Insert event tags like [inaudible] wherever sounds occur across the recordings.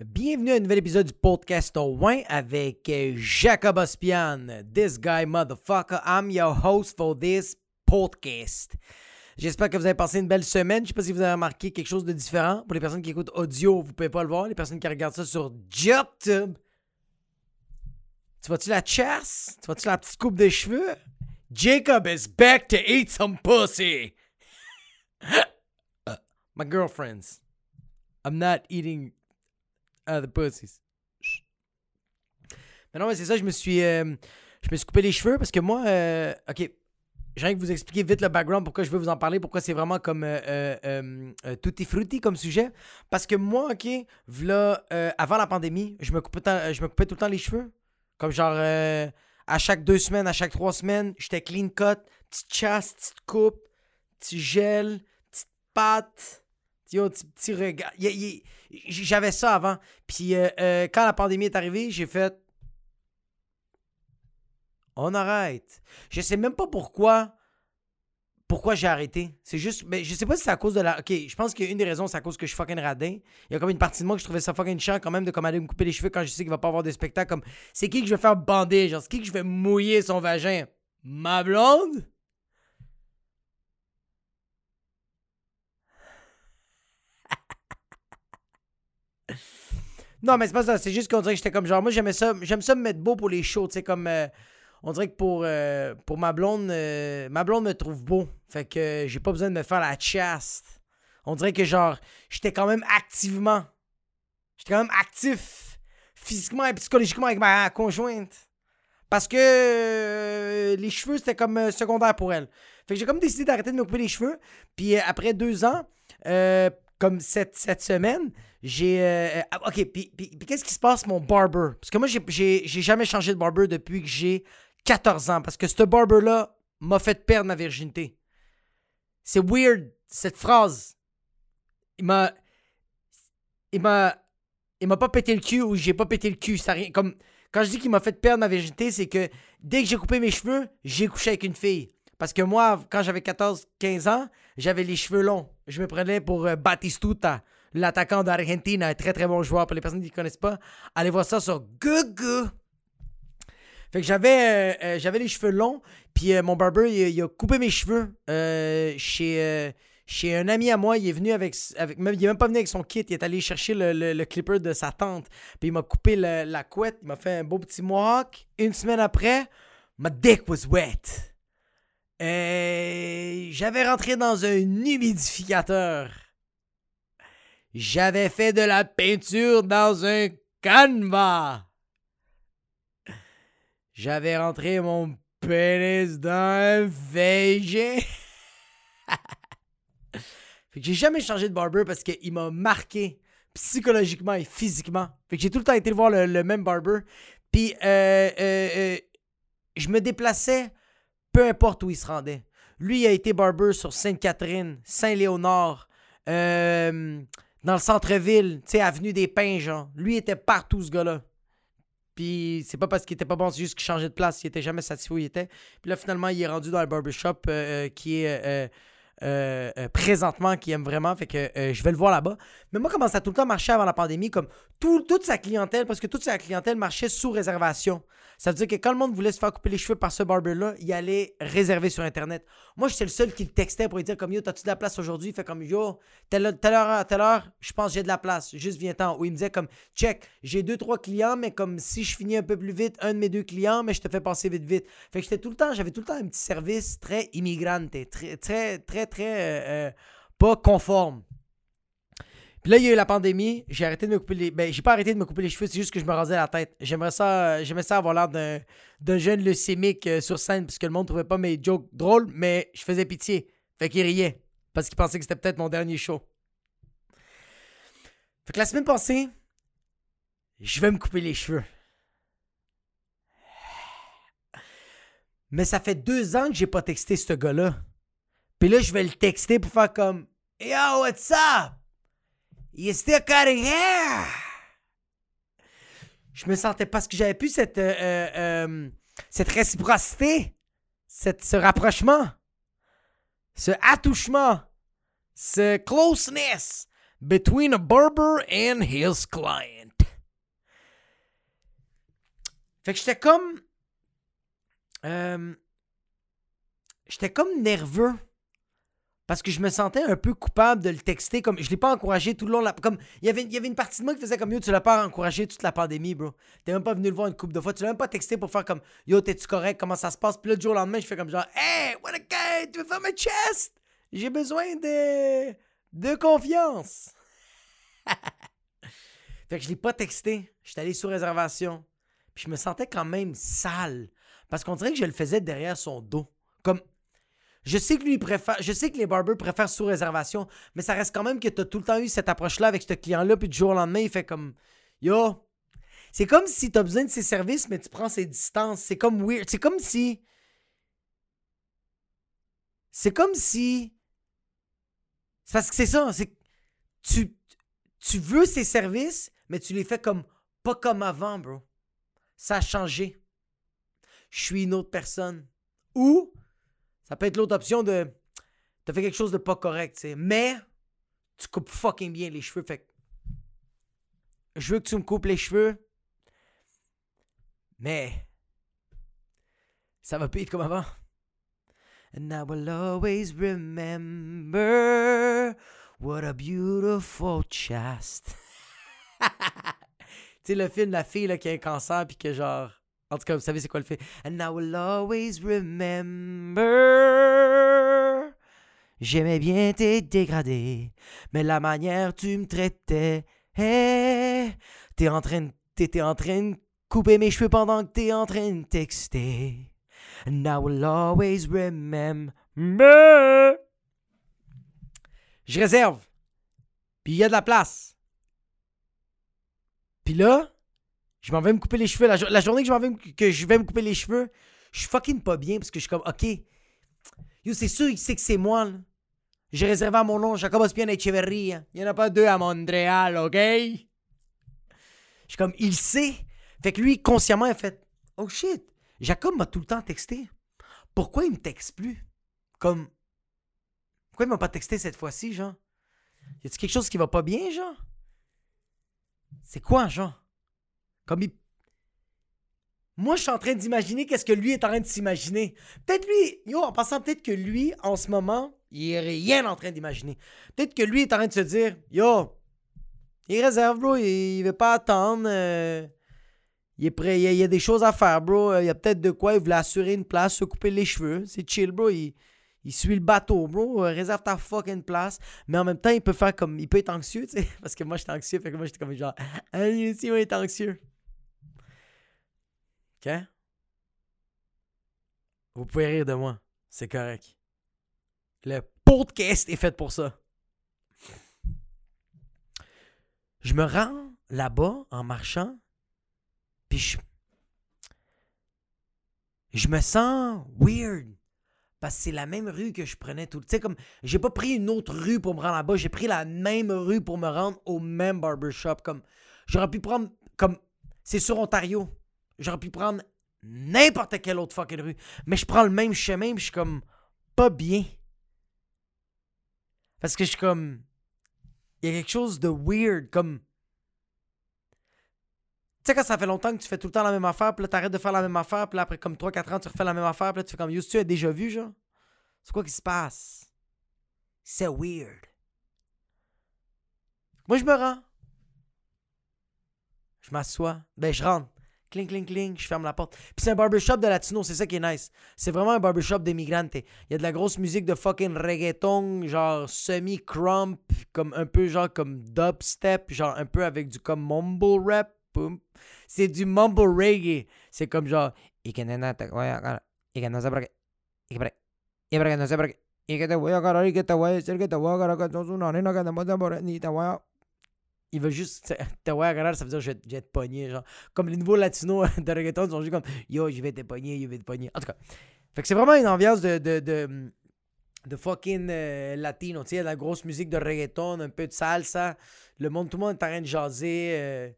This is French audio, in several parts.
Bienvenue à un nouvel épisode du podcast au Win avec euh, Jacob Ospian. This guy motherfucker, I'm your host for this podcast. J'espère que vous avez passé une belle semaine. Je sais pas si vous avez remarqué quelque chose de différent. Pour les personnes qui écoutent audio, vous pouvez pas le voir. Les personnes qui regardent ça sur YouTube. Tu vois-tu la chasse? Tu vois-tu la petite coupe de cheveux? Jacob is back to eat some pussy. [laughs] Uh, my girlfriends. I'm not eating uh, the pussies. Mais non, mais c'est ça, je me suis euh, je me suis coupé les cheveux parce que moi euh, OK, j'ai envie de vous expliquer vite le background pourquoi je veux vous en parler, pourquoi c'est vraiment comme euh, euh, tutti frutti comme sujet. Parce que moi OK, avant la pandémie, je me coupais je me coupais tout le temps les cheveux. Comme genre à chaque deux semaines, à chaque trois semaines, j'étais clean cut, petite chasse, petite coupe, petit gel, petite pâte, Yo, petit, regard. J'avais ça avant. Puis euh, euh, quand la pandémie est arrivée, j'ai fait. On arrête. Je sais même pas pourquoi. Pourquoi j'ai arrêté. C'est juste. Mais je sais pas si c'est à cause de la. Ok, je pense qu'une des raisons, c'est à cause que je suis fucking radin. Il y a comme une partie de moi que je trouvais ça fucking chiant quand même de comme aller me couper les cheveux quand je sais qu'il va pas avoir de spectacle. C'est qui que je vais faire bander? Genre, c'est qui que je vais mouiller son vagin? Ma blonde? Non, mais c'est pas ça. C'est juste qu'on dirait que j'étais comme genre, moi, j'aimais ça. J'aime ça me mettre beau pour les shows. Tu sais, comme. euh, on dirait que pour, euh, pour ma blonde, euh, ma blonde me trouve beau. Fait que j'ai pas besoin de me faire la chaste. On dirait que genre, j'étais quand même activement. J'étais quand même actif. Physiquement et psychologiquement avec ma conjointe. Parce que euh, les cheveux, c'était comme secondaire pour elle. Fait que j'ai comme décidé d'arrêter de me couper les cheveux. Puis après deux ans, comme cette, cette semaine, j'ai. euh, euh, ok, puis, qu'est-ce qui se passe, mon barber? Parce que moi, j'ai- jamais changé de barber depuis que j'ai 14 ans. Parce que ce barber-là m'a fait perdre ma virginité. C'est weird, cette phrase. Il m'a. Il m'a. Il m'a pas pété le cul ou j'ai pas pété le cul. Ça rien. Comme. Quand je dis qu'il m'a fait perdre ma virginité, c'est que dès que j'ai coupé mes cheveux, j'ai couché avec une fille. Parce que moi, quand j'avais 14-15 ans, j'avais les cheveux longs. Je me prenais pour euh, Batistuta, l'attaquant d'Argentine, un très très bon joueur. Pour les personnes qui ne connaissent pas, allez voir ça sur Google. Fait que j'avais euh, euh, j'avais les cheveux longs, puis euh, mon barber, il, a coupé mes cheveux chez, un ami à moi. Il est venu avec, avec même, il est même pas venu avec son kit, il est allé chercher le, clipper de sa tante, puis il m'a coupé la couette, il m'a fait un beau petit mohawk. Une semaine après, my dick was wet. Euh, j'avais rentré dans un humidificateur. J'avais fait de la peinture dans un canevas. J'avais rentré mon pénis dans un végé. [laughs] fait que j'ai jamais changé de barber parce qu'il m'a marqué psychologiquement et physiquement. Fait que j'ai tout le temps été voir le, le même barber. Puis euh, euh, euh, je me déplaçais peu importe où il se rendait. Lui, il a été barber sur Sainte-Catherine, Saint-Léonard, euh, dans le centre-ville, tu sais, Avenue des Pins, genre. Lui, était partout, ce gars-là. Puis c'est pas parce qu'il était pas bon, c'est juste qu'il changeait de place. Il était jamais satisfait où il était. Puis là, finalement, il est rendu dans le barbershop euh, euh, qui est euh, euh, présentement, qui aime vraiment. Fait que euh, je vais le voir là-bas. Mais moi, comment ça a tout le temps marché avant la pandémie, comme tout- toute sa clientèle, parce que toute sa clientèle marchait sous réservation. Ça veut dire que quand le monde voulait se faire couper les cheveux par ce barber-là, il allait réserver sur Internet. Moi, j'étais le seul qui le textait pour lui dire comme Yo, t'as-tu de la place aujourd'hui? Il fait comme Yo, telle, heure- telle heure telle heure, je pense que j'ai de la place. Juste viens-t'en. Ou il me disait comme Check, j'ai deux, trois clients, mais comme si je finis un peu plus vite, un de mes deux clients, mais je te fais passer vite, vite. Fait que j'étais tout le temps, j'avais tout le temps un petit service très immigrante, très, très, très, très euh, euh, pas conforme. Puis là, il y a eu la pandémie. J'ai arrêté de me couper les. Ben, j'ai pas arrêté de me couper les cheveux, c'est juste que je me rasais la tête. J'aimerais ça, euh, j'aimais ça avoir l'air d'un, jeune leucémique sur scène, parce que le monde trouvait pas mes jokes drôles, mais je faisais pitié. Fait qu'il riait. Parce qu'il pensait que c'était peut-être mon dernier show. Fait que la semaine passée, je vais me couper les cheveux. Mais ça fait deux ans que j'ai pas texté ce gars-là. Puis là, je vais le texter pour faire comme Yo, what's up? You still cutting hair? Je me sentais parce que j'avais plus cette, euh, euh, euh, cette réciprocité, cette, ce rapprochement, ce attouchement, ce closeness between a barber and his client. Fait que j'étais comme. J'étais comme nerveux. Parce que je me sentais un peu coupable de le texter. Comme je l'ai pas encouragé tout le long. La, comme il y, avait, une partie de moi qui faisait comme Yo, tu l'as pas encouragé toute la pandémie, bro. T'es même pas venu le voir une couple de fois. Tu l'as même pas texté pour faire comme Yo, t'es-tu correct? Comment ça se passe? Puis le jour au lendemain, je fais comme genre Hey, what a guy! Tu veux faire ma chest? J'ai besoin de. de confiance. [laughs] fait que je l'ai pas texté. J'étais allé sous réservation. Puis je me sentais quand même sale. Parce qu'on dirait que je le faisais derrière son dos. Comme je sais que les barbers préfèrent sous réservation, mais ça reste quand même que tu as tout le temps eu cette approche-là avec ce client-là, puis du jour au lendemain, il fait comme Yo. C'est comme si tu as besoin de ses services, mais tu prends ses distances. C'est comme weird. C'est comme si. C'est comme si. C'est parce que c'est ça. C'est tu, tu veux ses services, mais tu les fais comme pas comme avant, bro. Ça a changé. Je suis une autre personne. Ou ça peut être l'autre option de. T'as fait quelque chose de pas correct, tu sais. Mais tu coupes fucking bien les cheveux. Fait je veux que tu me coupes les cheveux. Mais ça va être comme avant. And I will always remember what a beautiful chest. [laughs] tu sais, le film, la fille là, qui a un cancer, puis que genre, en tout cas, vous savez c'est quoi le fait. And I will always remember. J'aimais bien tes dégradés, mais la manière tu me traitais. t'es en train, t'étais en train de couper mes cheveux pendant que t'es en train de texter. And I will always remember. Je réserve. Puis il y a de la place. Puis là, je m'en vais me couper les cheveux. La, journée que je, vais que je vais me couper les cheveux, je suis fucking pas bien parce que je suis comme, OK, yo, c'est sûr, il sait que c'est moi. J'ai réservé à mon nom, Jacob Ospian Echeverria. Il n'y en a pas deux à Montréal, OK? Je suis comme, il sait. Fait que lui, consciemment, il fait, oh shit, Jacob m'a tout le temps texté. Pourquoi il me texte plus? Comme, pourquoi il m'a pas texté cette fois-ci, genre? Y a-t-il quelque chose qui va pas bien, genre? C'est quoi, genre? Comme il... Moi, je suis en train d'imaginer qu'est-ce que lui est en train de s'imaginer. Peut-être lui, yo, en passant, peut-être que lui, en ce moment, il est rien en train d'imaginer. Peut-être que lui est en train de se dire, yo, il réserve, bro, il, veut pas attendre. Euh, il est prêt, il y, a, des choses à faire, bro. Il y a peut-être de quoi, il voulait assurer une place, se couper les cheveux. C'est chill, bro. Il, il suit le bateau, bro. Réserve ta fucking place. Mais en même temps, il peut faire comme. Il peut être anxieux, tu sais. [laughs] Parce que moi, j'étais anxieux. Fait que moi, j'étais comme genre. Ah, lui aussi, il est anxieux. Vous pouvez rire de moi. C'est correct. Le podcast est fait pour ça. Je me rends là-bas en marchant, puis je, je me sens weird. Parce que c'est la même rue que je prenais tout. Tu sais, comme, j'ai pas pris une autre rue pour me rendre là-bas, j'ai pris la même rue pour me rendre au même barbershop. Comme, j'aurais pu prendre, comme, c'est sur Ontario. J'aurais pu prendre n'importe quelle autre fucking rue. Mais je prends le même chemin, puis je suis comme pas bien. Parce que je suis comme. Il y a quelque chose de weird, comme. Tu sais, quand ça fait longtemps que tu fais tout le temps la même affaire, puis là, t'arrêtes de faire la même affaire, puis là, après comme 3-4 ans, tu refais la même affaire, puis là, tu fais comme, yo, tu as déjà vu, genre? C'est quoi qui se passe? C'est weird. Moi, je me rends. Je m'assois. Ben, je rentre. Cling, cling, cling, je ferme la porte. Puis c'est un barbershop de latino, c'est ça qui est nice. C'est vraiment un barbershop d'émigrantes. Il y a de la grosse musique de fucking reggaeton, genre semi-crump, comme un peu genre comme dubstep, genre un peu avec du comme mumble rap. C'est du mumble reggae. C'est comme genre. Il veut juste. [laughs] Te voir ça veut dire je je vais te pogner. Comme les nouveaux latinos [laughs] de reggaeton, ils sont juste comme Yo, je vais te pogner, je vais te pogner. En tout cas. Fait que c'est vraiment une ambiance de, de, de, de fucking euh, latino. Tu sais, la grosse musique de reggaeton, un peu de salsa. Le monde, tout le monde est en train de jaser. Euh.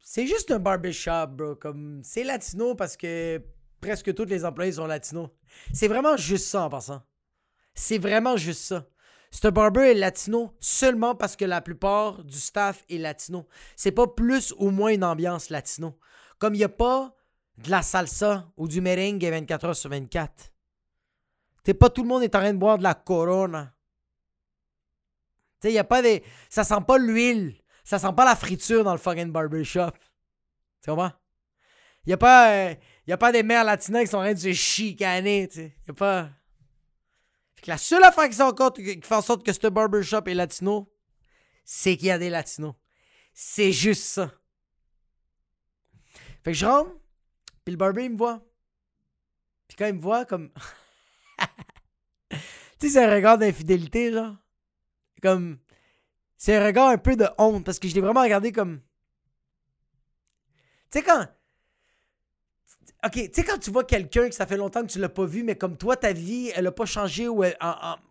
C'est juste un barbershop, bro. Comme, c'est latino parce que presque tous les employés sont latinos. C'est vraiment juste ça en passant. C'est vraiment juste ça. Ce barber est latino seulement parce que la plupart du staff est latino. C'est pas plus ou moins une ambiance latino. Comme il n'y a pas de la salsa ou du merengue 24 heures sur 24. T'es pas tout le monde est en train de boire de la corona. Tu y a pas des. Ça sent pas l'huile. Ça sent pas la friture dans le fucking barbershop. Tu comprends? Y a pas. Euh, y a pas des mères latinas qui sont en train de se chicaner, tu a pas. La seule affaire qui, qui fait en sorte que ce barbershop est latino, c'est qu'il y a des latinos. C'est juste ça. Fait que je rentre, puis le barber, il me voit. Puis quand il me voit, comme. [laughs] tu sais, c'est un regard d'infidélité, genre. Comme. C'est un regard un peu de honte, parce que je l'ai vraiment regardé comme. Tu sais, quand. Ok, tu sais, quand tu vois quelqu'un que ça fait longtemps que tu l'as pas vu, mais comme toi, ta vie, elle a pas changé, ou elle,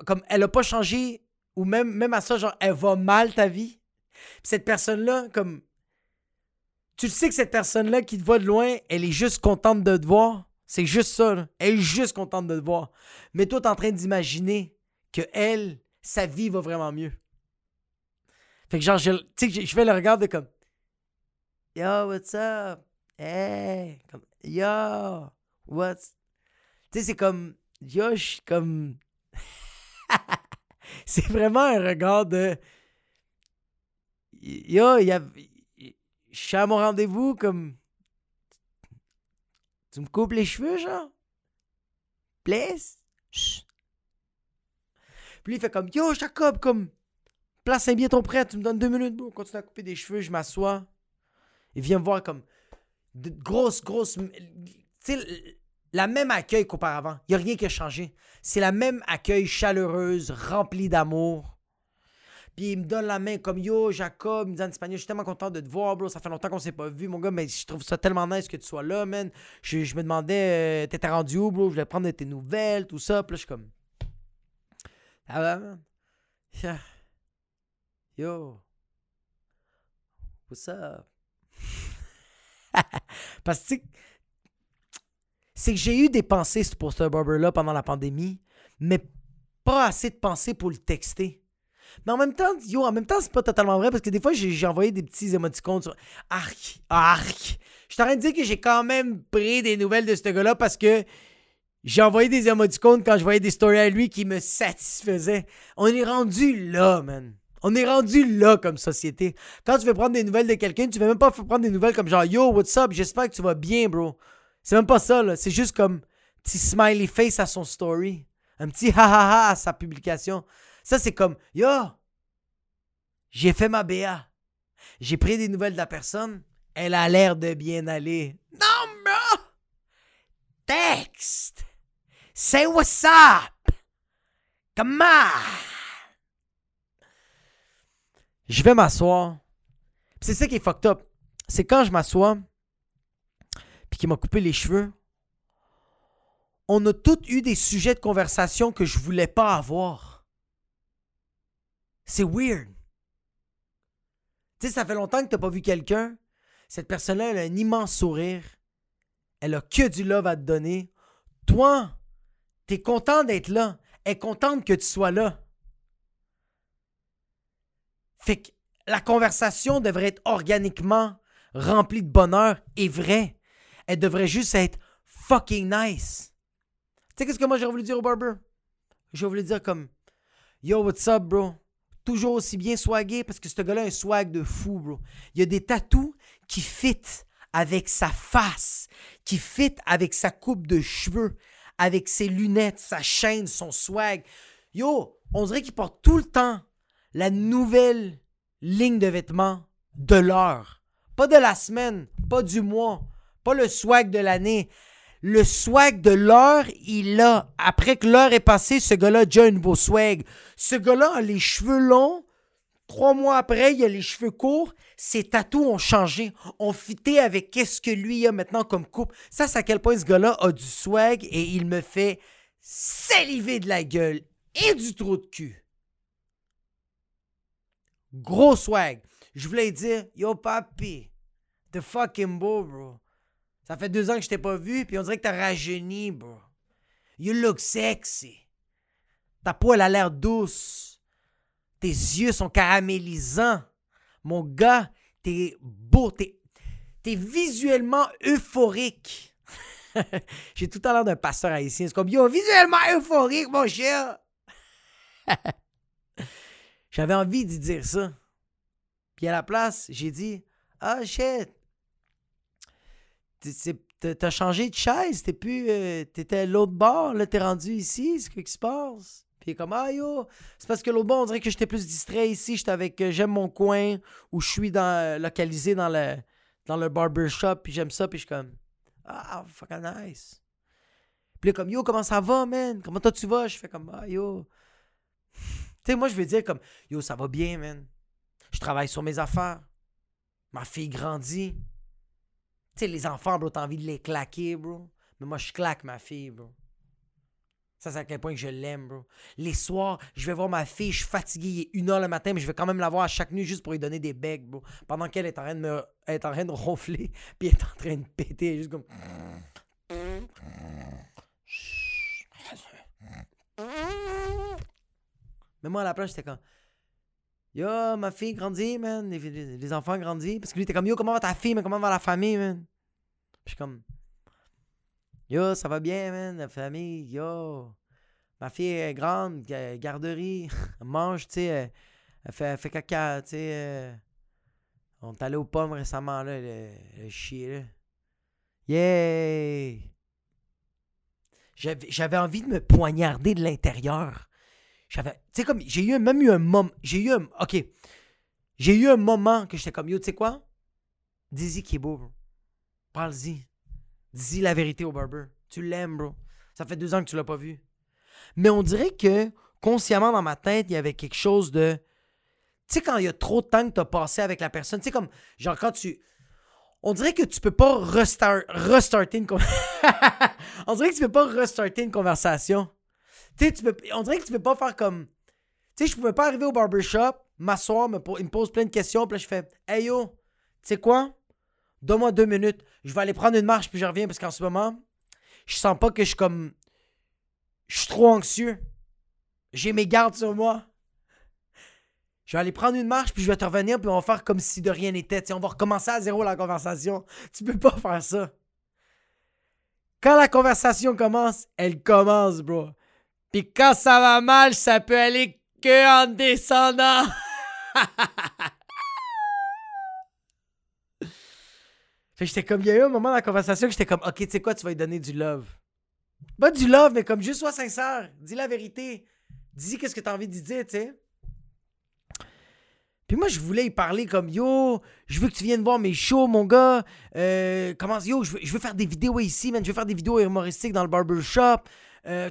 comme elle a pas changé, ou même, même à ça, genre, elle va mal ta vie? Puis cette personne-là, comme tu sais que cette personne-là qui te voit de loin, elle est juste contente de te voir? C'est juste ça. Elle est juste contente de te voir. Mais toi, t'es en train d'imaginer que elle, sa vie va vraiment mieux. Fait que genre, je, je fais le regard de comme Yo, what's up? Hey! Comme, Yo! What's. Tu sais, c'est comme. Yo, je suis comme. [laughs] c'est vraiment un regard de. Yo, y a je suis à mon rendez-vous comme. Tu me coupes les cheveux, genre? Place? Puis lui, il fait comme Yo, Jacob, comme. Place un bien ton prêt, tu me donnes deux minutes, on continue à couper des cheveux, je m'assois. Il vient me voir comme. De grosse, grosse. Tu la même accueil qu'auparavant. Il n'y a rien qui a changé. C'est la même accueil chaleureuse, remplie d'amour. Puis il me donne la main comme Yo, Jacob, il me dit en espagnol, je suis tellement content de te voir, bro. Ça fait longtemps qu'on s'est pas vu, mon gars, mais je trouve ça tellement nice que tu sois là, man. Je, me demandais, euh, t'étais rendu où, bro? Je voulais prendre tes nouvelles, tout ça. Puis là, je suis comme. Ah ouais, man. Yo. What's up? Parce que, c'est que j'ai eu des pensées pour ce barber-là pendant la pandémie, mais pas assez de pensées pour le texter. Mais en même temps, yo, en même temps, c'est pas totalement vrai parce que des fois, j'ai envoyé des petits émoticônes sur Arc, arc. Je suis en train de dire que j'ai quand même pris des nouvelles de ce gars-là parce que j'ai envoyé des émoticônes quand je voyais des stories à lui qui me satisfaisaient. On est rendu là, man. On est rendu là comme société. Quand tu veux prendre des nouvelles de quelqu'un, tu veux même pas prendre des nouvelles comme genre Yo, what's up? J'espère que tu vas bien, bro. C'est même pas ça, là. C'est juste comme petit smiley face à son story. Un petit ha ha ha à sa publication. Ça, c'est comme, yo, j'ai fait ma BA. J'ai pris des nouvelles de la personne. Elle a l'air de bien aller. Non, bro! Texte! Say what's up! Come on! Je vais m'asseoir. C'est ça qui est fucked up. C'est quand je m'assois, puis qu'il m'a coupé les cheveux, on a tous eu des sujets de conversation que je voulais pas avoir. C'est weird. Tu sais, ça fait longtemps que tu n'as pas vu quelqu'un. Cette personne-là, elle a un immense sourire. Elle a que du love à te donner. Toi, tu es content d'être là. Elle est contente que tu sois là. Fait que la conversation devrait être organiquement remplie de bonheur et vraie. Elle devrait juste être fucking nice. Tu sais, qu'est-ce que moi j'ai voulu dire au barber? J'ai voulu dire comme Yo, what's up, bro? toujours aussi bien swagué parce que ce gars-là a un swag de fou, bro. Il y a des tatous qui fit avec sa face, qui fit avec sa coupe de cheveux, avec ses lunettes, sa chaîne, son swag. Yo, on dirait qu'il porte tout le temps la nouvelle ligne de vêtements de l'heure. Pas de la semaine, pas du mois, pas le swag de l'année le swag de l'heure, il a. Après que l'heure est passée, ce gars-là a déjà un nouveau swag. Ce gars-là a les cheveux longs. Trois mois après, il a les cheveux courts. Ses tatous ont changé, ont fité avec qu'est-ce que lui a maintenant comme coupe. Ça, c'est à quel point ce gars-là a du swag et il me fait saliver de la gueule et du trou de cul. Gros swag. Je voulais dire, yo papi, the fucking beau, bro. Ça fait deux ans que je t'ai pas vu, puis on dirait que t'as rajeuni, bro. You look sexy. Ta peau, a l'air douce. tes yeux sont caramélisants. Mon gars, t'es beau, t'es, t'es visuellement euphorique. [laughs] J'ai tout à l'heure d'un pasteur haïtien. C'est comme, yo, visuellement euphorique, mon cher. [laughs] J'avais envie de dire ça. Puis à la place, j'ai dit, ah, shit. T'as changé de chaise, t'es plus. Euh, t'étais à l'autre bord, là, t'es rendu ici, c'est quoi qui se passe? Puis il est comme, ah yo, c'est parce que l'autre bord, on dirait que j'étais plus distrait ici, j'étais avec, euh, j'aime mon coin, où je suis dans, localisé dans le, dans le barbershop, puis j'aime ça, puis je suis comme, ah, fucking nice. Puis là, comme, yo, comment ça va, man? Comment toi tu vas? Je fais comme, ah yo. Tu sais, moi, je vais dire comme, yo, ça va bien, man. Je travaille sur mes affaires. Ma fille grandit. Tu sais, les enfants, bro, t'as envie de les claquer, bro. Mais moi, je claque ma fille, bro. Ça, c'est à quel point que je l'aime, bro. Les soirs, je vais voir ma fille, je suis fatigué, il est une heure le matin, mais je vais quand même la voir à chaque nuit juste pour lui donner des becs, bro. Pendant qu'elle est en train de me, est en train de ronfler, [laughs] puis elle est en train de péter, juste comme. Mais moi, à la place, j'étais comme. Yo, ma fille grandit, man. Les, enfants grandissent. Parce que lui, était comme, yo, comment va ta fille, mais comment va la famille, man? Puis je suis comme, yo, ça va bien, man, la famille, yo. Ma fille est grande, garderie, [laughs] elle mange, tu sais, elle, fait, fait caca, tu sais. Euh. on est allé aux pommes récemment, là, le, le chier, là. Yay! J'avais envie de me poignarder de l'intérieur. J'avais. Tu sais, comme. J'ai eu même eu un moment. J'ai eu un. Ok. J'ai eu un moment que j'étais comme yo, tu sais quoi? Dis-y qui est beau, bro. Parle-y. Dis-y la vérité au barber. Tu l'aimes, bro. Ça fait deux ans que tu l'as pas vu. Mais on dirait que consciemment dans ma tête, il y avait quelque chose de. Tu sais, quand il y a trop de temps que tu as passé avec la personne, tu sais, comme. Genre, quand tu. On dirait que tu peux pas restarter une [laughs] on dirait que tu peux pas restarter une conversation. Tu tu on dirait que tu peux pas faire comme. Tu sais, je pouvais pas arriver au barbershop, m'asseoir, me... il me pose plein de questions, puis là, je fais Hey yo, tu sais quoi? Donne-moi deux minutes, je vais aller prendre une marche, puis je reviens, parce qu'en ce moment, je sens pas que je suis comme. Je suis trop anxieux. J'ai mes gardes sur moi. Je vais aller prendre une marche, puis je vais te revenir, puis on va faire comme si de rien n'était. On va recommencer à zéro la conversation. Tu peux pas faire ça. Quand la conversation commence, elle commence, bro. Puis quand ça va mal, ça peut aller que en descendant. [laughs] j'étais comme, il y a eu un moment dans la conversation que j'étais comme, ok, tu sais quoi, tu vas lui donner du love. Pas du love, mais comme juste sois sincère. Dis la vérité. Dis qu'est-ce que tu as envie de dire, tu sais. Puis moi, je voulais y parler comme Yo, je veux que tu viennes voir mes shows, mon gars. Euh, comment, yo, je veux, je veux, faire des vidéos ici, man. Je veux faire des vidéos humoristiques dans le barbershop. Euh,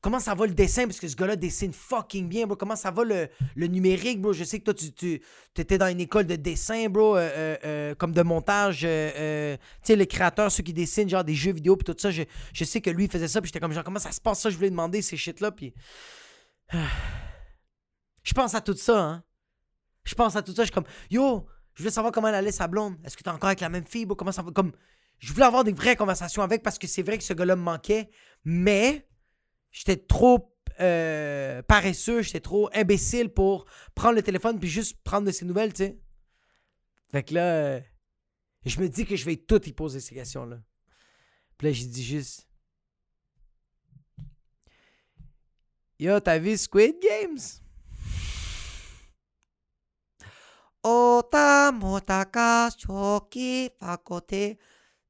comment ça va le dessin? Parce que ce gars-là dessine fucking bien, bro. Comment ça va le, numérique, bro? Je sais que toi, tu, tu étais dans une école de dessin, bro, euh, euh, comme de montage. tu sais, les créateurs, ceux qui dessinent, genre des jeux vidéo, puis tout ça. Je, sais que lui, faisait ça, puis j'étais comme, genre, comment ça se passe, ça? Je voulais demander ces shit-là, puis. [sighs] Je pense à tout ça, hein. Je pense à tout ça. Je suis comme, yo, je voulais savoir comment elle allait sa blonde. Est-ce que t'es encore avec la même fille, bro? Comment ça va? Comme, je voulais avoir des vraies conversations avec parce que c'est vrai que ce gars-là me manquait, mais j'étais trop euh, paresseux, j'étais trop imbécile pour prendre le téléphone puis juste prendre de ses nouvelles, tu sais. Fait que là, je me dis que je vais tout y poser ces questions-là. Puis là, j'ai dit juste. Yo, t'as vu Squid Games? Ota motaka shoki fakote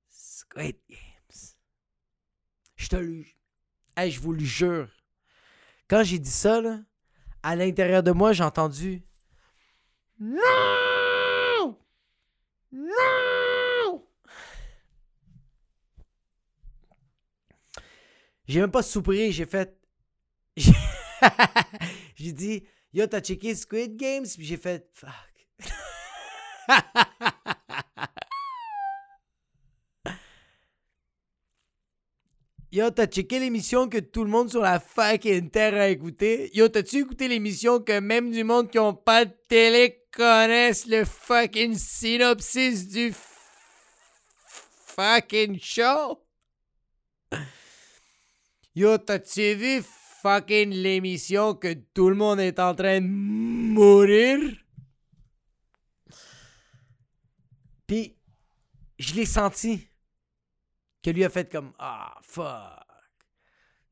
Squid Games. Je te le je vous le jure. Quand j'ai dit ça, à l'intérieur de moi, j'ai entendu Non! Non! J'ai même pas soupiré, j'ai fait. [laughs] j'ai dit Yo, t'as checké Squid Games? Puis j'ai fait Fuck. [laughs] Yo, t'as checké l'émission que tout le monde sur la fucking terre a écouté? Yo, t'as-tu écouté l'émission que même du monde qui ont pas de télé connaissent le fucking synopsis du fucking show? Yo, t'as-tu vu fucking l'émission que tout le monde est en train de mourir? Puis, je l'ai senti que lui a fait comme Ah, fuck.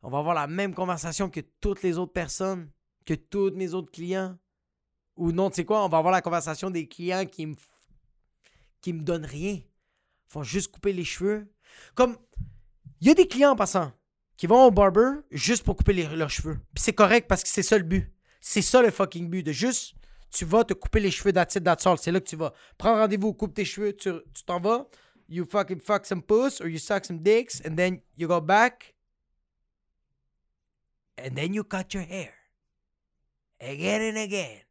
On va avoir la même conversation que toutes les autres personnes, que tous mes autres clients. Ou non, tu sais quoi, on va avoir la conversation des clients qui me qui me donnent rien. Font juste couper les cheveux. Comme, il y a des clients en passant qui vont au barber juste pour couper leurs cheveux. Puis c'est correct parce que c'est ça le but. C'est ça le fucking but. De juste, tu vas te couper les cheveux that's it, C'est là que tu vas. Prends rendez-vous, coupe tes cheveux, tu t'en vas. You fucking fuck some puss or you suck some dicks and then you go back. And then you cut your hair. Again and again.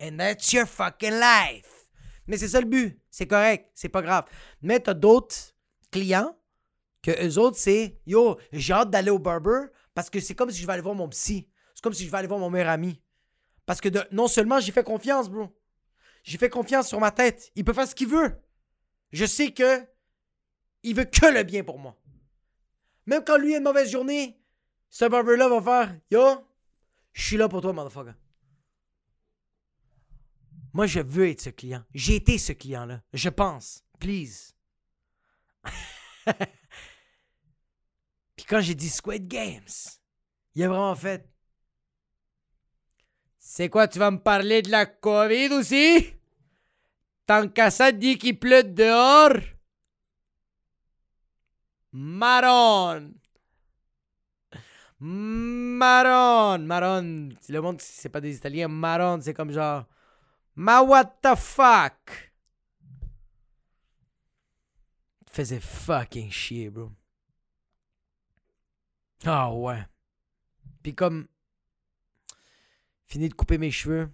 And that's your fucking life. Mais c'est ça le but. C'est correct. C'est pas grave. Mais t'as d'autres clients que eux autres, c'est Yo, j'ai hâte d'aller au barber parce que c'est comme si je vais aller voir mon psy. C'est comme si je vais aller voir mon meilleur ami. Parce que non seulement j'ai fait confiance, bro. J'ai fait confiance sur ma tête. Il peut faire ce qu'il veut. Je sais que il veut que le bien pour moi. Même quand lui a une mauvaise journée, ce barber-là va faire Yo, je suis là pour toi, motherfucker. Moi, je veux être ce client. J'ai été ce client-là. Je pense. Please. [laughs] Puis quand j'ai dit Squid Games, il a vraiment fait. C'est quoi, tu vas me parler de la COVID aussi? Tant qu'à ça dit qu'il pleut dehors? Maron! Maron! Maron! Le monde, c'est pas des Italiens. Maron, c'est comme genre. Ma what the fuck? Faisait fucking chier, bro. Ah ouais. Puis comme, fini de couper mes cheveux.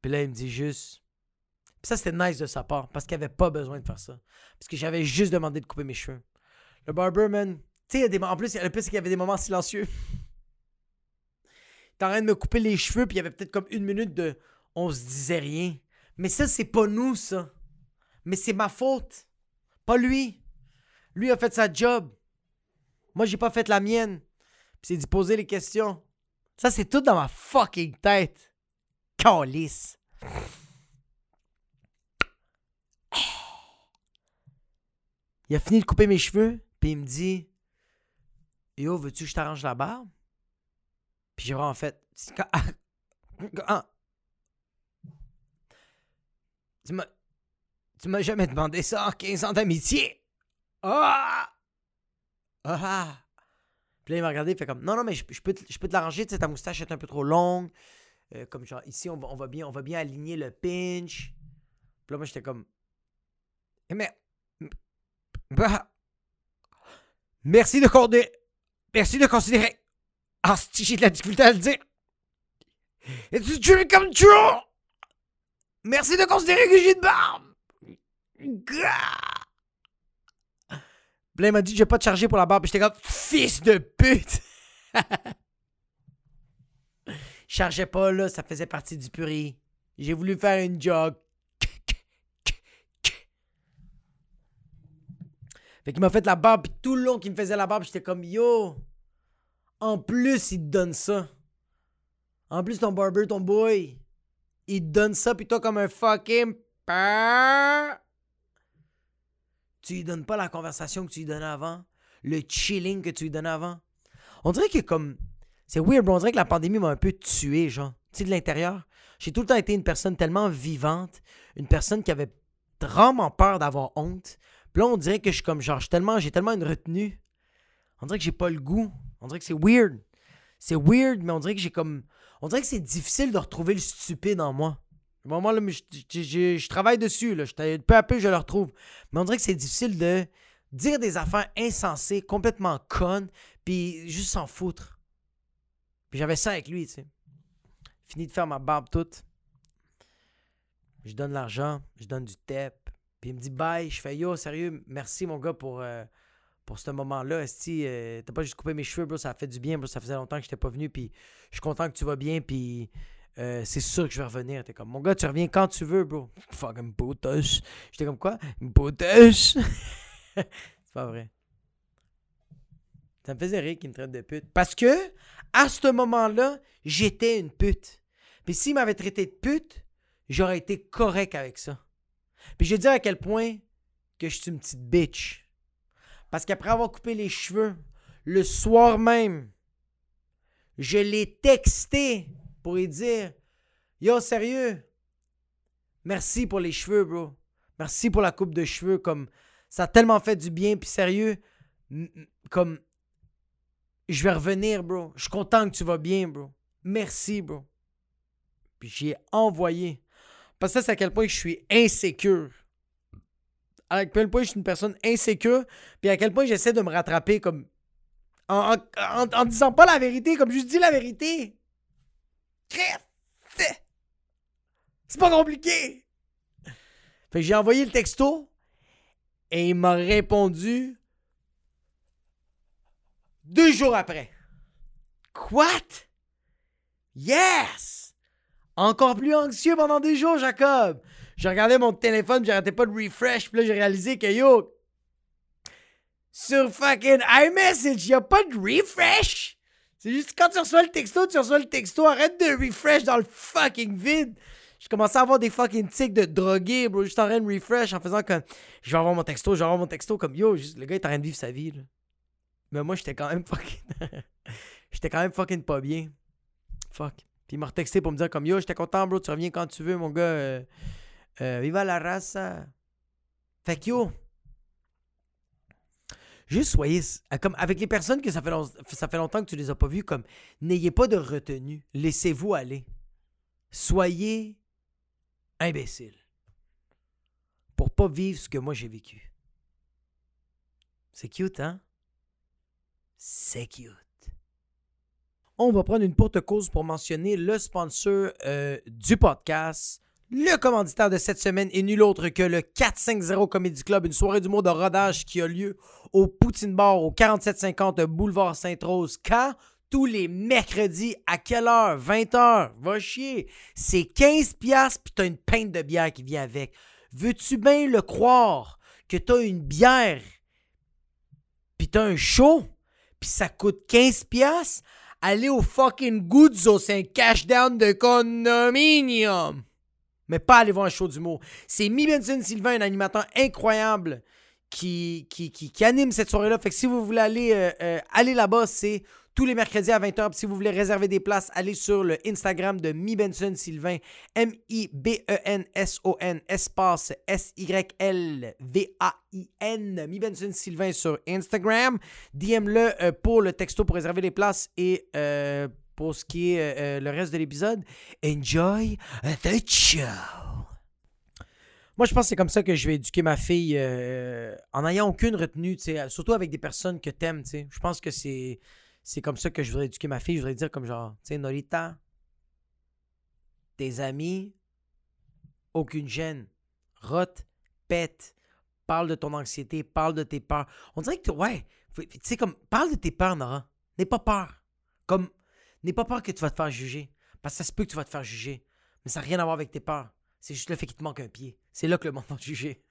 Puis là, il me dit juste. Puis ça, c'était nice de sa part, parce qu'il avait pas besoin de faire ça. Parce que j'avais juste demandé de couper mes cheveux. Le barberman, tu sais, en plus, le plus, c'est qu'il y avait des moments silencieux. il en train de me couper les cheveux, puis il y avait peut-être comme une minute de on se disait rien. Mais ça, c'est pas nous, ça. Mais c'est ma faute. Pas lui. Lui a fait sa job. Moi, j'ai pas fait la mienne c'est d'y poser les questions. Ça, c'est tout dans ma fucking tête. Calice. Il a fini de couper mes cheveux, puis il me dit Yo, veux-tu que je t'arrange la barbe? Puis j'ai vraiment fait [laughs] Tu m'as. Jamais demandé ça en 15 ans d'amitié. Ah! Ah! Puis là, il m'a regardé, il fait comme Non, non, mais je, peux, te, je peux te l'arranger, tu sais, ta moustache est un peu trop longue. Euh, comme genre, ici, on va, on va, bien, on va bien aligner le pinch. Puis là, moi, j'étais comme eh, Mais. Bah, merci de considérer. Merci de considérer. Ah, si j'ai de la difficulté à le dire. Et tu tues comme tu Merci de considérer que j'ai une barbe. Gah! M'a dit, je vais pas te charger pour la barbe. J'étais comme, fils de pute! [laughs] chargeais pas, là, ça faisait partie du purée. J'ai voulu faire une joke. Fait qu'il m'a fait la barbe, puis tout le long qu'il me faisait la barbe, j'étais comme, yo, en plus, il te donne ça. En plus, ton barber, ton boy, il te donne ça, puis toi, comme un fucking tu lui donnes pas la conversation que tu lui donnais avant, le chilling que tu lui donnais avant. On dirait que comme. C'est weird. On dirait que la pandémie m'a un peu tué, genre. Tu sais, de l'intérieur. J'ai tout le temps été une personne tellement vivante, une personne qui avait vraiment peur d'avoir honte. Puis là, on dirait que je suis comme, genre, tellement, j'ai tellement une retenue. On dirait que j'ai pas le goût. On dirait que c'est weird. C'est weird, mais on dirait que j'ai comme. On dirait que c'est difficile de retrouver le stupide en moi. Bon, moi, là, je, travaille dessus. Là. peu à peu, je le retrouve. Mais on dirait que c'est difficile de dire des affaires insensées, complètement connes, puis juste s'en foutre. Puis j'avais ça avec lui, tu sais. Fini de faire ma barbe toute. Je donne l'argent, je donne du TEP. Puis il me dit bye. Je fais yo, sérieux, merci mon gars pour, euh, pour ce moment-là. Si euh, t'as pas juste coupé mes cheveux, bro, ça a fait du bien, bro. Ça faisait longtemps que j'étais pas venu. Puis je suis content que tu vas bien. Puis euh, c'est sûr que je vais revenir. T'es comme, mon gars, tu reviens quand tu veux, bro. Fucking potache. J'étais comme quoi? Potache. [laughs] c'est pas vrai. Ça me faisait rire qu'il me traite de pute. Parce que, à ce moment-là, j'étais une pute. Puis s'il m'avait traité de pute, j'aurais été correct avec ça. Puis je vais dire à quel point que je suis une petite bitch. Parce qu'après avoir coupé les cheveux, le soir même, je l'ai texté pour lui dire Yo, sérieux, merci pour les cheveux, bro. Merci pour la coupe de cheveux. Comme ça a tellement fait du bien. Puis sérieux, comme je vais revenir, bro. Je suis content que tu vas bien, bro. Merci, bro. Puis j'ai envoyé. Parce que ça, c'est à quel point je suis insécure. À quel point je suis une personne insécure. Puis à quel point j'essaie de me rattraper comme. En, disant pas la vérité, comme je dis la vérité. C'est pas compliqué. Fait que j'ai envoyé le texto et il m'a répondu deux jours après. What? Yes! Encore plus anxieux pendant deux jours, Jacob. J'ai regardé mon téléphone, j'arrêtais pas de refresh, puis là j'ai réalisé que yo, sur fucking iMessage, y a pas de refresh. C'est juste quand tu reçois le texto, tu reçois le texto, arrête de refresh dans le fucking vide. Je commençais à avoir des fucking tics de drogué, bro. Juste en train de refresh en faisant comme. Je vais avoir mon texto, je vais avoir mon texto. Comme yo, juste, le gars est en train de vivre sa vie, là. Mais moi, j'étais quand même [laughs] fucking. j'étais quand même fucking pas bien. Fuck. Il m'a retexté pour me dire comme yo, j'étais content, bro. Tu reviens quand tu veux, mon gars. Euh, euh, viva la race. Fait que yo. Juste soyez. Comme avec les personnes que ça fait, ça fait longtemps que tu les as pas vues, comme n'ayez pas de retenue. Laissez-vous aller. Soyez imbécile pour pas vivre ce que moi j'ai vécu. C'est cute, hein? C'est cute. On va prendre une courte cause pour mentionner le sponsor euh, du podcast. Le commanditaire de cette semaine est nul autre que le 450 Comedy Club, une soirée d'humour de rodage qui a lieu au Poutine Bar au 4750 Boulevard Sainte-Rose. Quand tous les mercredis. À quelle heure? 20 heures? Va chier. C'est 15 piastres puis t'as une pinte de bière qui vient avec. Veux-tu bien le croire que t'as une bière puis t'as un show? Puis ça coûte 15 piastres? Allez au fucking Guzzo, c'est un cash down de condominium. Mais pas aller voir un show d'humour. C'est Mi Benson Sylvain, un animateur incroyable qui, qui, qui, anime cette soirée-là. Fait que si vous voulez aller, euh, euh, aller là-bas, c'est tous les mercredis à 20h. si vous voulez réserver des places, allez sur le Instagram de Mi Benson Sylvain, M-I-B-E-N-S-O-N, espace S-Y-L-V-A-I-N, Mi Benson Sylvain sur Instagram. DM-le euh, pour le texto pour réserver les places et euh, pour ce qui est euh, le reste de l'épisode. Enjoy the show! Moi, je pense que c'est comme ça que je vais éduquer ma fille en n'ayant aucune retenue, surtout avec des personnes que t'aimes. Je pense que c'est c'est comme ça que je voudrais éduquer ma fille. Je voudrais dire comme genre, tu sais, Norita, tes amis, aucune gêne. Rote, pète, parle de ton anxiété, parle de tes peurs. On dirait que, ouais, tu sais, comme, parle de tes peurs, Nora. N'aie pas peur. Comme, n'aie pas peur que tu vas te faire juger. Parce que ça se peut que tu vas te faire juger. Mais ça n'a rien à voir avec tes peurs. C'est juste le fait qu'il te manque un pied. C'est là que le monde va te juger.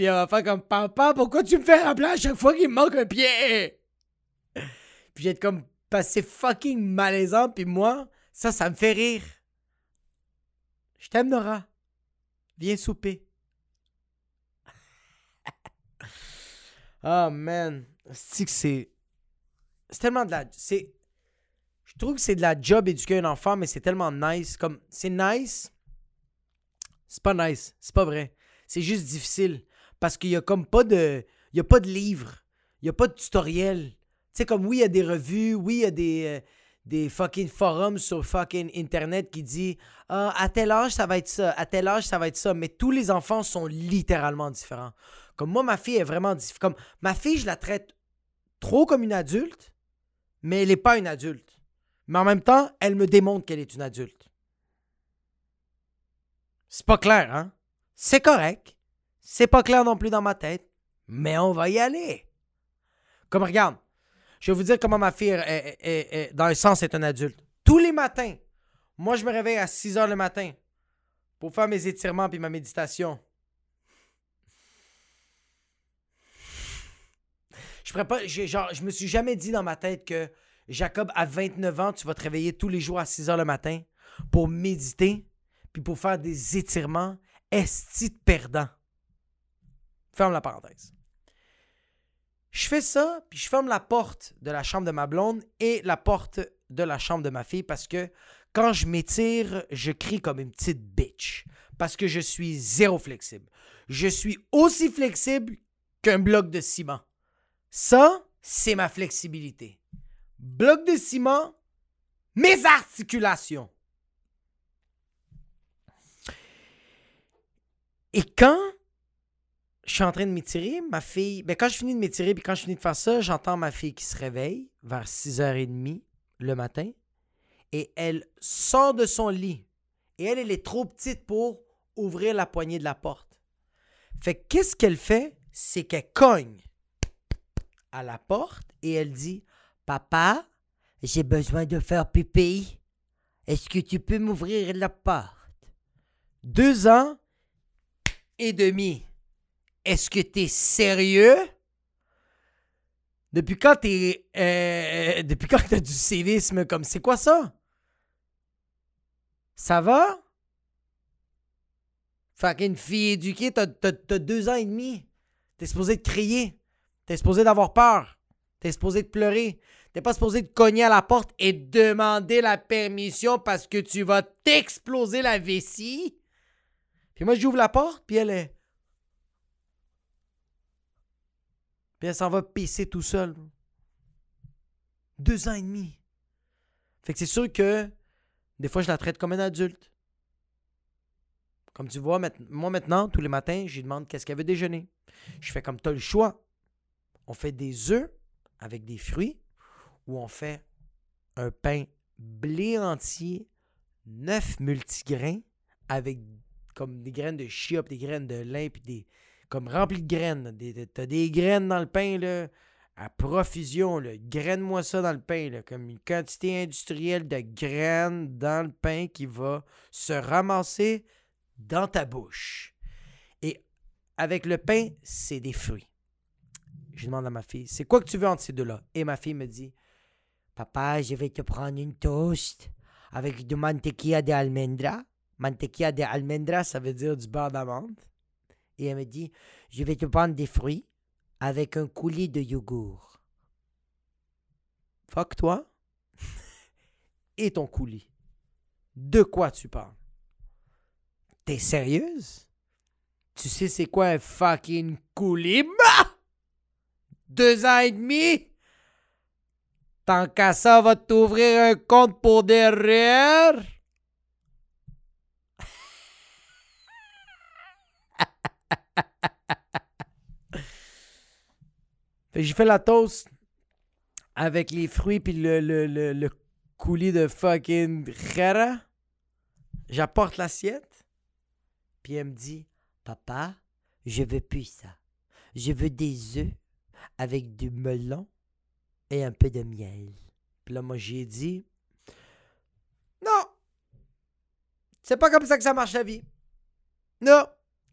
Puis elle va faire comme Papa, pourquoi tu me fais rappeler à chaque fois qu'il me manque un pied? Puis j'ai comme passé fucking malaisant, puis moi, ça, ça me fait rire. Je t'aime, Nora. Viens souper. oh [laughs] man. C'est tellement de la. C'est. Je trouve que c'est de la job éduquer un enfant, mais c'est tellement nice. Comme. C'est nice. C'est pas nice. C'est pas vrai. C'est juste difficile. Parce qu'il y a comme pas de. Il y a pas de livre. Il y a pas de tutoriel. Tu sais, comme oui, il y a des revues, oui, il y a des, euh, des fucking forums sur fucking Internet qui dit ah, à tel âge, ça va être ça, à tel âge, ça va être ça. Mais tous les enfants sont littéralement différents. Comme moi, ma fille est vraiment différente. Comme ma fille, je la traite trop comme une adulte, mais elle n'est pas une adulte. Mais en même temps, elle me démontre qu'elle est une adulte. C'est pas clair, hein? C'est correct. C'est pas clair non plus dans ma tête. Mais on va y aller. Comme regarde, je vais vous dire comment ma fille, est, dans un sens, est un adulte. Tous les matins, moi, je me réveille à 6 heures le matin pour faire mes étirements puis ma méditation. Je pourrais pas. j'ai- Genre, je me suis jamais dit dans ma tête que Jacob, à 29 ans, tu vas te réveiller tous les jours à 6 heures le matin pour méditer, puis pour faire des étirements. Esti de perdant. Ferme la parenthèse. Je fais ça, puis je ferme la porte de la chambre de ma blonde et la porte de la chambre de ma fille parce que quand je m'étire, je crie comme une petite bitch. Parce que je suis zéro flexible. Je suis aussi flexible qu'un bloc de ciment. Ça, c'est ma flexibilité. Bloc de ciment, mes articulations. Et quand je suis en train de m'étirer, ma fille. Ben quand je finis de m'étirer puis quand je finis de faire ça, j'entends ma fille qui se réveille vers 6h30 le matin et elle sort de son lit. Et elle, elle est trop petite pour ouvrir la poignée de la porte. Fait que qu'est-ce qu'elle fait? C'est qu'elle cogne à la porte et elle dit Papa, j'ai besoin de faire pipi. Est-ce que tu peux m'ouvrir la porte? Deux ans et demi. Est-ce que t'es sérieux? Depuis quand t'es. euh, depuis quand t'as du sévisme comme. C'est quoi ça? Ça va? Qu'une fille éduquée, t'as, t'as- t'as deux ans et demi. T'es supposé de crier. T'es supposé d'avoir peur. T'es supposé de pleurer. T'es pas supposé de cogner à la porte et demander la permission parce que tu vas t'exploser la vessie. Puis moi, j'ouvre la porte, puis elle est. Puis elle s'en va pisser tout seul. Deux ans et demi. Fait que c'est sûr que des fois, je la traite comme un adulte. Comme tu vois, moi maintenant, tous les matins, je lui demande qu'est-ce qu'elle veut déjeuner. Je fais comme tu as le choix. On fait des œufs avec des fruits ou on fait un pain blé entier, neuf multigrains avec comme des graines de chia, des graines de lin, puis des comme rempli de graines. T'as des graines dans le pain, à profusion. Graine-moi ça dans le pain, comme une quantité industrielle de graines dans le pain qui va se ramasser dans ta bouche. Et avec le pain, c'est des fruits. Je demande à ma fille, c'est quoi que tu veux entre ces deux-là? Et ma fille me dit, Papa, je vais te prendre une toast avec du mantequilla de almendra. Mantequilla de almendra, ça veut dire du beurre d'amande. Et elle me dit, je vais te prendre des fruits avec un coulis de yogourt. Fuck toi. [laughs] Et ton coulis. De quoi tu parles? T'es sérieuse? Tu sais c'est quoi un fucking coulis? Bah! Deux ans et demi? Tant qu'à ça, va t'ouvrir un compte pour derrière? J'ai fait la toast avec les fruits puis le, le, le, le coulis de fucking rara. J'apporte l'assiette. Puis elle me dit Papa, je veux plus ça. Je veux des œufs avec du melon et un peu de miel. Puis là, moi, j'ai dit Non C'est pas comme ça que ça marche la vie. Non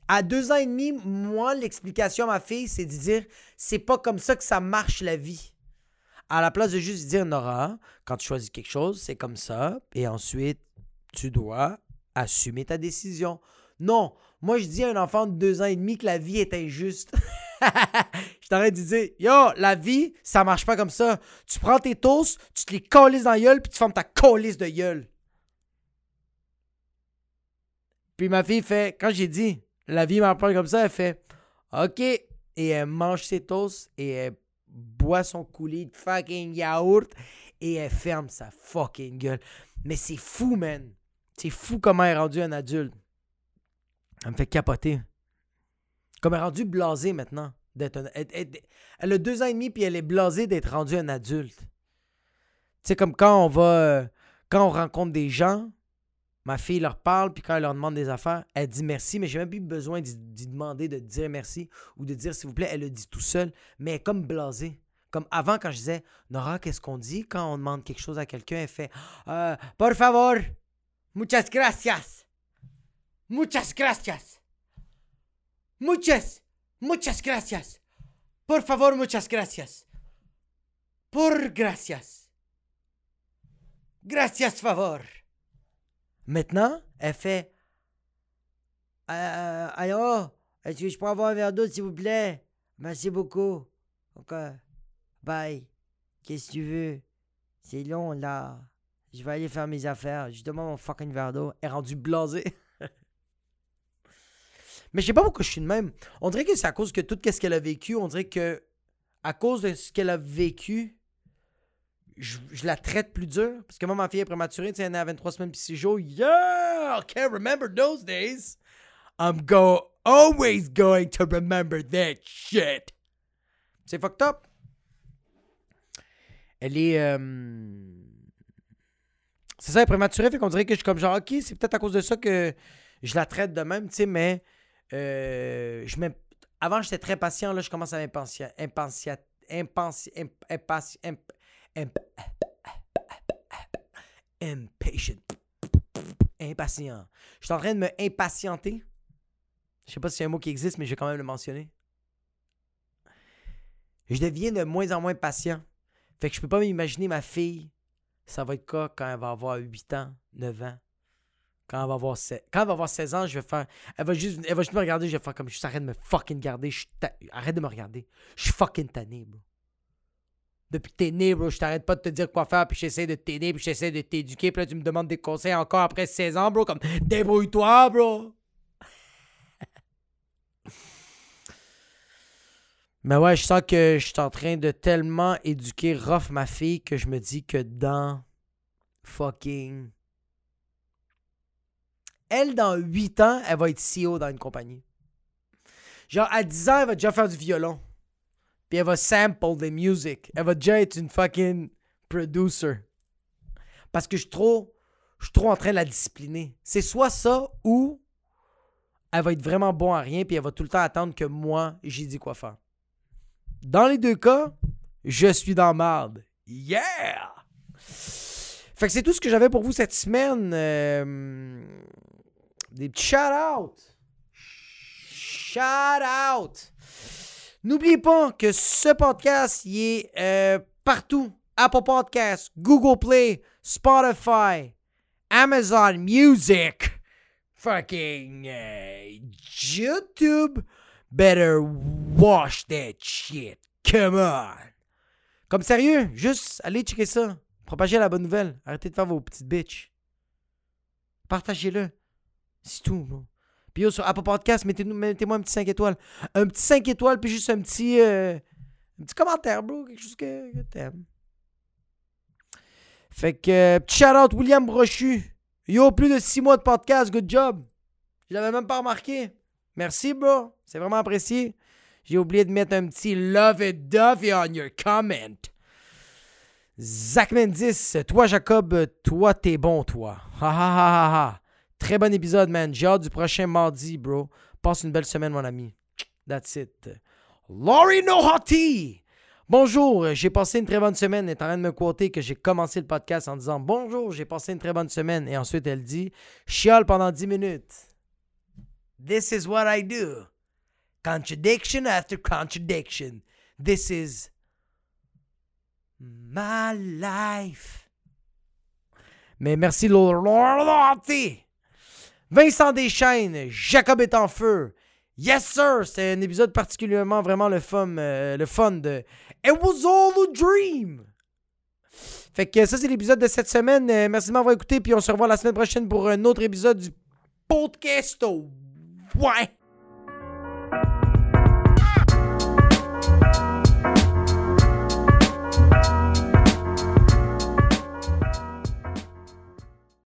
à deux ans et demi, moi, l'explication à ma fille, c'est de dire c'est pas comme ça que ça marche la vie. À la place de juste dire Nora, quand tu choisis quelque chose, c'est comme ça, et ensuite, tu dois assumer ta décision. Non, moi, je dis à un enfant de deux ans et demi que la vie est injuste. [laughs] je t'arrête de dire Yo, la vie, ça marche pas comme ça. Tu prends tes toasts, tu te les colles dans la gueule, puis tu formes ta colisse de gueule. Puis ma fille fait, quand j'ai dit, la vie m'en comme ça, elle fait OK. Et elle mange ses toasts et elle boit son coulis de fucking yaourt et elle ferme sa fucking gueule. Mais c'est fou, man. C'est fou comment elle est rendue un adulte. Elle me fait capoter. Comme elle est rendue blasée maintenant. D'être un- elle, elle- elle a deux ans et demi puis elle est blasée d'être rendue un adulte. Tu sais, comme quand on va. euh, Quand on rencontre des gens, Ma fille leur parle, puis quand elle leur demande des affaires, elle dit merci, mais j'ai même plus besoin d'y demander de dire merci ou de dire s'il vous plaît. Elle le dit tout seul, mais comme blasée. Comme avant, quand je disais, Nora, qu'est-ce qu'on dit quand on demande quelque chose à quelqu'un? Elle fait, euh, por favor, muchas gracias. Muchas gracias. Muchas, muchas gracias. Por favor, muchas gracias. Por gracias. Gracias, favor. Maintenant, elle fait. Euh, allô, est-ce que je peux avoir un verre d'eau, s'il vous plaît? Merci beaucoup. Ok. Bye. Qu'est-ce que tu veux? C'est long, là. Je vais aller faire mes affaires. Justement, mon fucking verre d'eau est rendu blasé. [laughs] Mais je sais pas pourquoi je suis de même. On dirait que c'est à cause que tout ce qu'elle a vécu, on dirait que à cause de ce qu'elle a vécu, je, la traite plus dur. Parce que moi, ma fille est prématurée, tu sais, elle est à 23 semaines puis 6 jours. Yeah! I can't remember those days. I'm go always going to remember that shit. C'est fucked up. Elle est. euh, C'est ça, elle est prématurée, fait qu'on dirait que je suis comme genre, ok, c'est peut-être à cause de ça que je la traite de même, tu sais, mais. euh, je Avant, j'étais très patient, là, je commence à m'impatient. Impatient. Imp- impatient- imp- imp- Impatient. Impatient. Je suis en train de me impatienter. Je sais pas si c'est un mot qui existe, mais je vais quand même le mentionner. Je deviens de moins en moins patient. Fait que je peux pas m'imaginer ma fille, ça va être quoi quand elle va avoir 8 ans, 9 ans? Quand elle va avoir 16, quand elle va avoir 16 ans, je vais faire. Elle va juste, elle va juste me regarder, je vais faire comme juste arrête de me fucking garder. je suis Arrête de me regarder. Je suis fucking tanné, bro. Depuis que t'es né, bro, je t'arrête pas de te dire quoi faire, puis j'essaie de t'aider, puis j'essaie de t'éduquer, puis là tu me demandes des conseils encore après 16 ans, bro, comme débrouille-toi, bro. [laughs] Mais ouais, je sens que je suis en train de tellement éduquer rough ma fille que je me dis que dans fucking. Elle, dans 8 ans, elle va être CEO dans une compagnie. Genre, à 10 ans, elle va déjà faire du violon. Puis elle va sample des music. Elle va déjà être une fucking producer. Parce que je suis trop. Je en train de la discipliner. C'est soit ça ou elle va être vraiment bon à rien puis elle va tout le temps attendre que moi, j'ai dit quoi faire. Dans les deux cas, je suis dans marde. Yeah! Fait que c'est tout ce que j'avais pour vous cette semaine. Euh, des petits shout-out. Shout-out. N'oubliez pas que ce podcast, est euh, partout. Apple Podcasts, Google Play, Spotify, Amazon Music, fucking euh, YouTube. Better wash that shit. Come on. Comme sérieux, juste allez checker ça. Propagez la bonne nouvelle. Arrêtez de faire vos petites bitches. Partagez-le. C'est tout. bro. Puis sur Apple Podcast, mettez-nous- mettez-moi un petit 5 étoiles. Un petit 5 étoiles, puis juste un petit, euh, un petit commentaire, bro. Quelque chose que, que t'aimes. Fait que, euh, petit shout-out William Brochu. Yo, plus de 6 mois de podcast, good job. Je l'avais même pas remarqué. Merci, bro. C'est vraiment apprécié. J'ai oublié de mettre un petit love it Duffy on your comment. Zach Mendis, toi, Jacob, toi, t'es bon, toi. Ha ha ha ha ha. Très bon épisode, man. J'ai du prochain mardi, bro. Passe une belle semaine, mon ami. That's it. Laurie Nohati. Bonjour, j'ai passé une très bonne semaine. Elle est en train de me quoter que j'ai commencé le podcast en disant Bonjour, j'ai passé une très bonne semaine. Et ensuite, elle dit Chiale pendant 10 minutes. This is what I do. Contradiction after contradiction. This is my life. Mais merci, Lordy. Vincent Deschaines, Jacob est en feu. Yes, sir! C'est un épisode particulièrement vraiment le fun, euh, le fun de It was all a dream! Fait que ça, c'est l'épisode de cette semaine. Euh, merci de m'avoir écouté, puis on se revoit la semaine prochaine pour un autre épisode du podcast. Ouais!